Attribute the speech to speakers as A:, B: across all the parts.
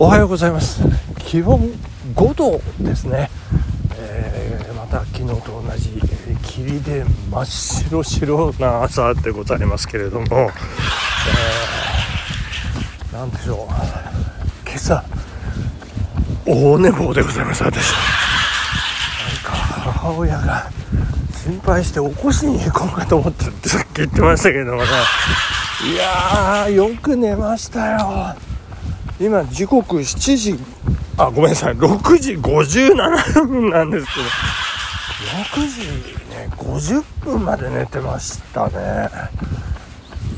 A: おはようございます。気温5度ですね、えー、また昨日と同じ、霧で真っ白白な朝でございますけれども、えー、でしょう。今朝大寝坊でございます私。なんか母親が心配して起こしに行こうかと思ってってさっき言ってましたけどもねいやーよく寝ましたよ。今時刻7時。あごめんなさい。6時57分なんですけど。6時ね50分まで寝てましたね。い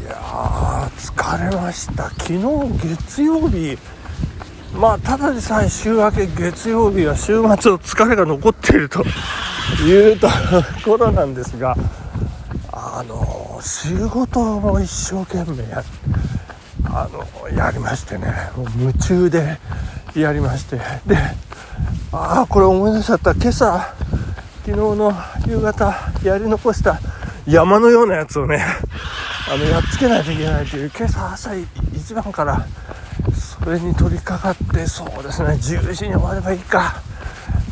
A: やー疲れました。昨日月曜日。まあただでさえ週明け月曜日は週末の疲れが残っているというところなんですがあの仕事も一生懸命やってあのやりましてね。もう夢中でやりまして。でああこれ思い出しちゃった。今朝昨日の夕方やり残した山のようなやつをねあのやっつけないといけないという今朝朝一番からそれに取り掛かってそうですね10時に終わればいいか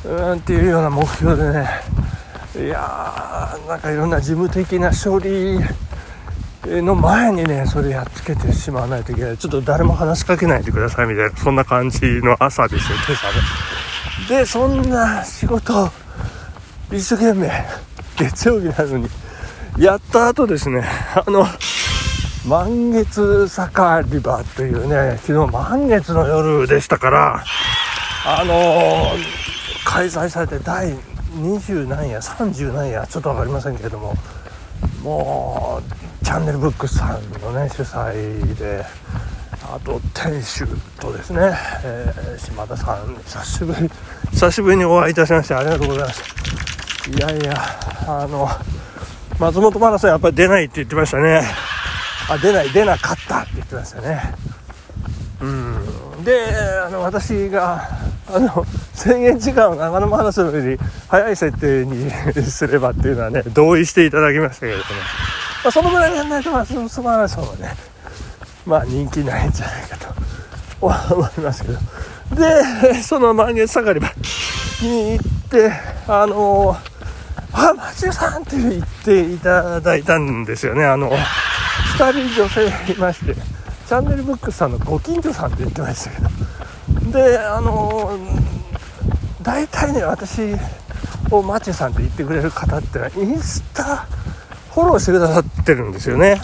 A: うんっていうような目標でね。いやーなんかいろんな事務的な処理の前にねそれやっつけてしまわないといけない。ちょっと誰も話しかけないでくださいみたいなそんな感じの朝ですよ。今朝ねでそんな仕事一生懸命月曜日なのにやった後ですねあの満月坂リバーというね昨日満月の夜でしたからあのー、開催されて第20何や30何やちょっと分かりませんけれどももうチャンネルブックスさんのね主催であと店主とですね、えー、島田さん久しぶり久しぶりにお会いいたしましてありがとうございますいやいやあの松本マラソンやっぱり出ないって言ってましたね。あ出ない出なかったって言ってましたね。うん。であの私があの制限時間を長野マラソンより早い設定にすればっていうのはね同意していただきましたけれども。ねまあ、そのぐらいやらないと、まあ、そのスマラソンはね、まあ人気ないんじゃないかと思いますけど。で、その満月盛り場に行って、あのー、あ、松井さんって言っていただいたんですよね。あの、2人女性いまして、チャンネルブックスさんのご近所さんって言ってましたけど。で、あの、大体ね、私をマチュさんって言ってくれる方ってのは、インスタフォローしてくださってるんですよね。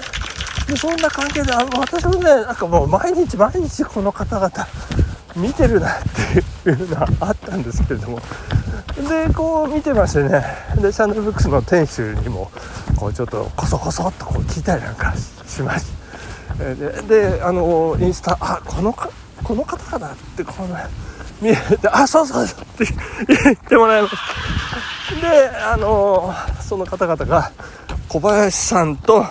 A: でそんな関係であの私もねなんかもう毎日毎日この方々見てるなっていうのはあったんですけれども。でこう見てましてね。でチャンネルブックスの店主にもこうちょっとこそこそっとこう聞いたりなんかしましてでであのインスタあこのかこの方かなってこの見えてあそうそうそうって言ってもらいました。であのその方々が小林さんと、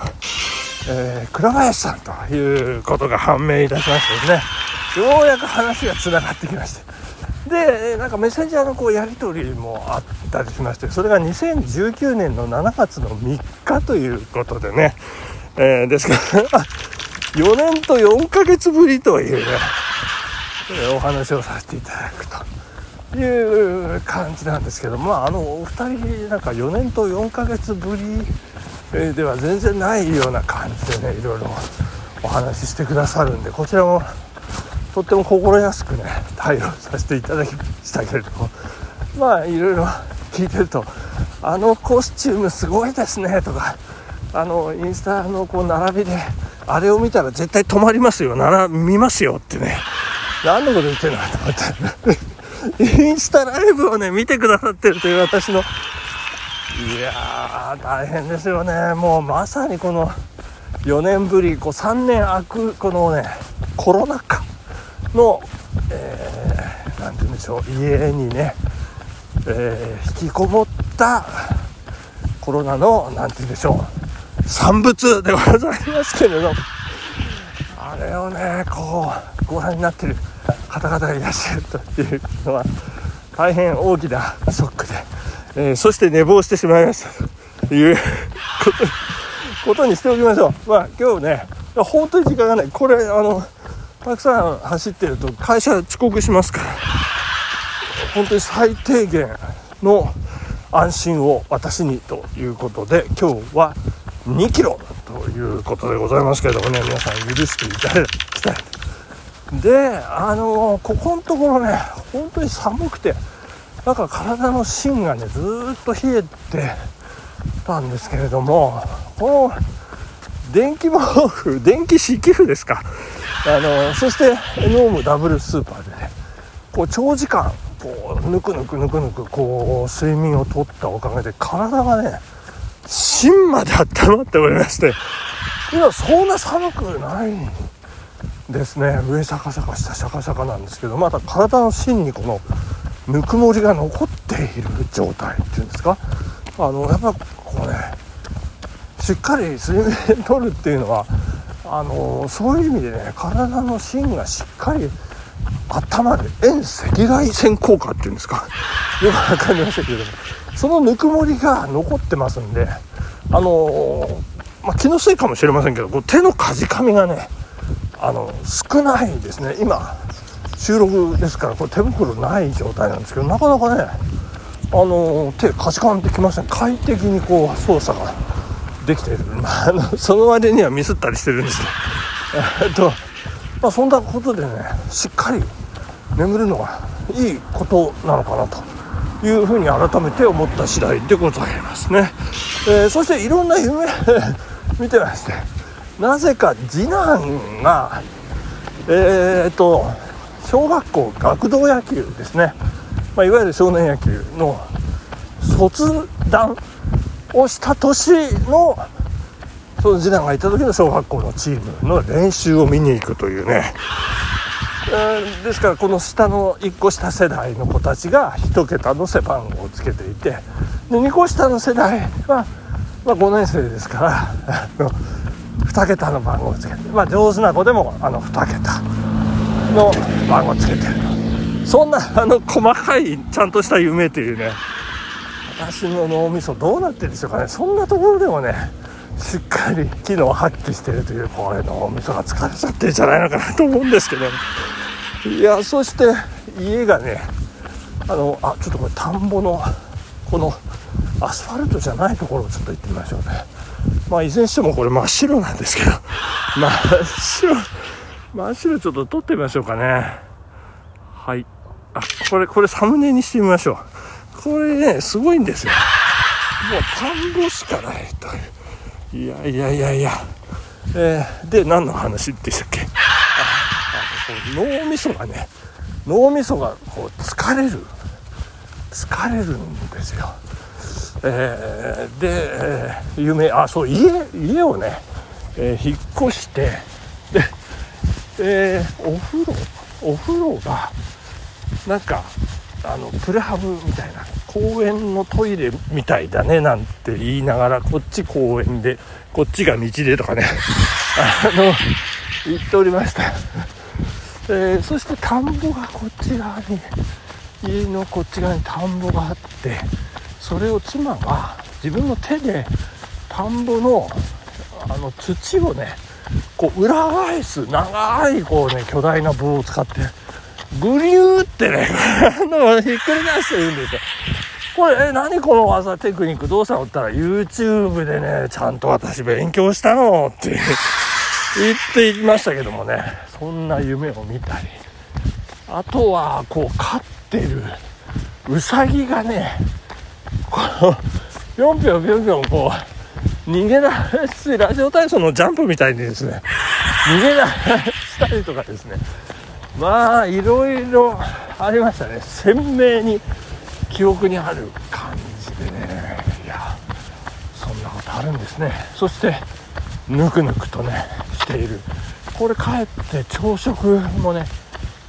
A: えー、倉林さんということが判明いたしましてですね。ようやく話がつながってきまして。でなんかメッセンジャーのこうやり取りもあったりしましてそれが2019年の7月の3日ということでね、えー、ですから 4年と4ヶ月ぶりというねお話をさせていただくと。いう感じなんですけどまああのお二人なんか4年と4ヶ月ぶりえー、では全然ないような感じでねいろいろお話ししてくださるんでこちらもとっても心安くね対応させていただきましたけれどもまあいろいろ聞いてると「あのコスチュームすごいですね」とかあのインスタのこう並びであれを見たら絶対止まりますよなら見ますよってね何のこと言ってるのかと思ってインスタライブをね見てくださってるという私のいやー大変ですよね。もうまさにこの4年ぶりこう3年空くこのねコロナ禍の何、えー、て言うんでしょう家にね、えー、引きこもったコロナの何て言うんでしょう産物でございますけれどあれをねこうご覧になってる方々がいらっしゃるというのは大変大きなショックで。えー、そして寝坊してしまいました。いうことにしておきましょう。まあ今日ね本当に時間がない。これあのたくさん走ってると会社遅刻しますから。本当に最低限の安心を私にということで今日は2キロということでございますけれどもね皆さん許していただきたい。であのここのところね本当に寒くてなんか体の芯がねずっと冷えてたんですけれどもこの電気毛布電気敷布ですか。あのそして NOM ダブルスーパーでねこう長時間こうぬくぬくぬくぬくこう睡眠をとったおかげで体がね芯まで温まっておりまして。今そんな寒くないですね。上シャカシャカ下シャカシャカなんですけどまた体の芯にこのぬくもりが残っている状態っていうんですか。あのやっぱこうねしっかり睡眠とるっていうのはあのそういう意味でね体の芯がしっかり温まる遠赤外線効果っていうんですか。よく分かりましたけれどもそのぬくもりが残ってますんであのまあ、気のせいかもしれませんけどこう手のかじかみがねあの少ないですね。今収録ですからこれ手袋ない状態なんですけどなかなかねあの手かじかんできません快適にこう操作ができている、まあ、あのその割にはミスったりしてるんですけど えっとまあそんなことでねしっかり眠るのがいいことなのかなというふうに改めて思った次第でございますね、えー、そしていろんな夢 見てましてなぜか次男がえー、っと小学校学童野球ですね、まあ、いわゆる少年野球の卒団をした年のその次男がいた時の小学校のチームの練習を見に行くというね、えー、ですからこの下の1個下世代の子たちが1桁の背番号をつけていてで2個下の世代は、まあ、5年生ですから2桁の番号をつけて、まあ、上手な子でもあの2桁の番号をつけてると。そんなあの細かいちゃんとした夢というね。私の脳みそどうなってるんでしょうかね。そんなところでもねしっかり機能を発揮してるというこれ脳みそが疲れちゃってるんじゃないのかなと思うんですけど。いやそして家がねあのあちょっとこれ田んぼのこのアスファルトじゃないところをちょっと行ってみましょうね。まあいずれにしてもこれ真っ白なんですけど。真っ白真っ白ちょっと撮ってみましょうかね。はい。あこれこれサムネにしてみましょう。これねすごいんですよ。もう田んぼしかないと。いういやいやいやいや。えー、で何の話でしたっけ？ああ脳みそがね脳みそがこう疲れる。疲れるんですよ。えー、で、えー、夢あそう家家をね、えー、引っ越してで、えー、お風呂お風呂がなんかあのプレハブみたいな公園のトイレみたいだねなんて言いながらこっち公園でこっちが道でとかね。あの言っておりました、えー、そして田んぼがこっち側に家のこっち側に田んぼがあってそれを妻が自分の手で田んぼのあの土をねこう裏返す長いこうね巨大な棒を使ってグリューってね ひっくり返してるんですよ。これえ何この技テクニックどうしたのって言ったら YouTube でねちゃんと私勉強したのって言っていましたけどもね。そんな夢を見たり。あとはこう飼ってるうさぎがねこのぴょんぴょんぴょんぴょんこう逃げ出しラジオ体操のジャンプみたいにですね逃げ出したりとかですね。まあいろいろありましたね。鮮明に記憶にある感じでね。いやそんなことあるんですね。そしてぬくぬくとねしている。これ帰って朝食もね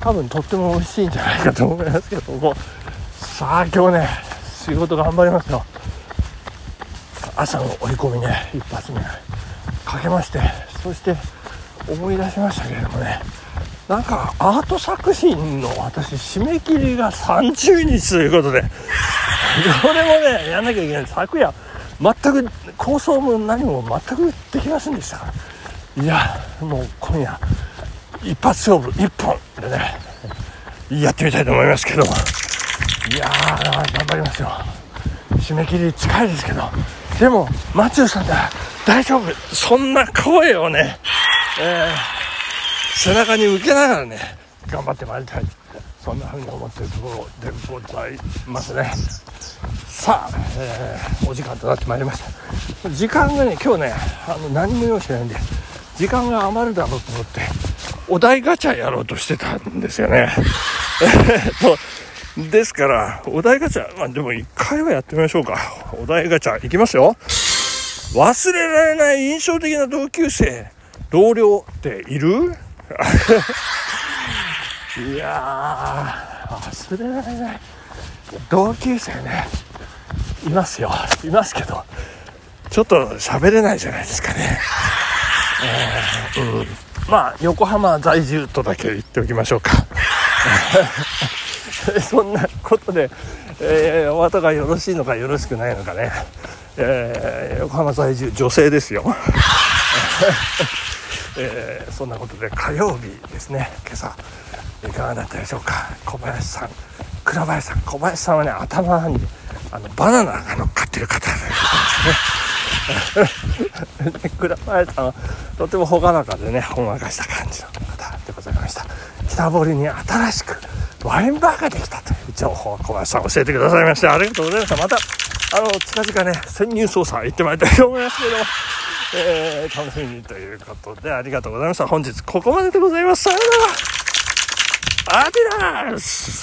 A: 多分とっても美味しいんじゃないかと思いますけども。さあ今日ね仕事頑張りますよ。朝の追い込みね一発目かけましてそして思い出しましたけれどもね。なんかアート作品の私締め切りが30日ということで。これもねやんなきゃいけない。昨夜全く構想も何も全くできませんでした。からいやもう今夜一発勝負1本でねやってみたいと思いますけど。いやー頑張りますよ。締め切り近いですけど。でもマチューさんだ大丈夫。そんな声をね、えー、背中に受けながらね頑張ってまいりたい。そんなふうに思っているところでございますね。さあ、えー、お時間となってまいりました。時間がね今日ねあの何も用意してないんで時間が余るだろうと思ってお題ガチャやろうとしてたんですよね。えっとですからお題ガチャ、まあ、でも一回はやってみましょうか。お題ガチャいきますよ。忘れられない印象的な同級生同僚っている？いや忘れられない。同級生ね。いますよ。いますけどちょっと喋れないじゃないですかね、えー、うん、まあ横浜在住とだけ言っておきましょうか。そんなことで、えー、お後がよろしいのかよろしくないのかね、えー、横浜在住女性ですよ、えー、そんなことで火曜日ですね。今朝いかがだったでしょうか？小林さん。倉林さん。小林さんはね頭にあのバナナが乗っかってる方ですね。倉林さんはとても朗らかでねほんわかした感じの方でございました。北堀に新しくワインバーができたという情報を小林さん教えてくださいましてありがとうございました。またあの近々ね潜入捜査行ってまいりたいと思いますけども。えー、楽しみにということでありがとうございました。本日ここまででございます。さよなら。アディナース。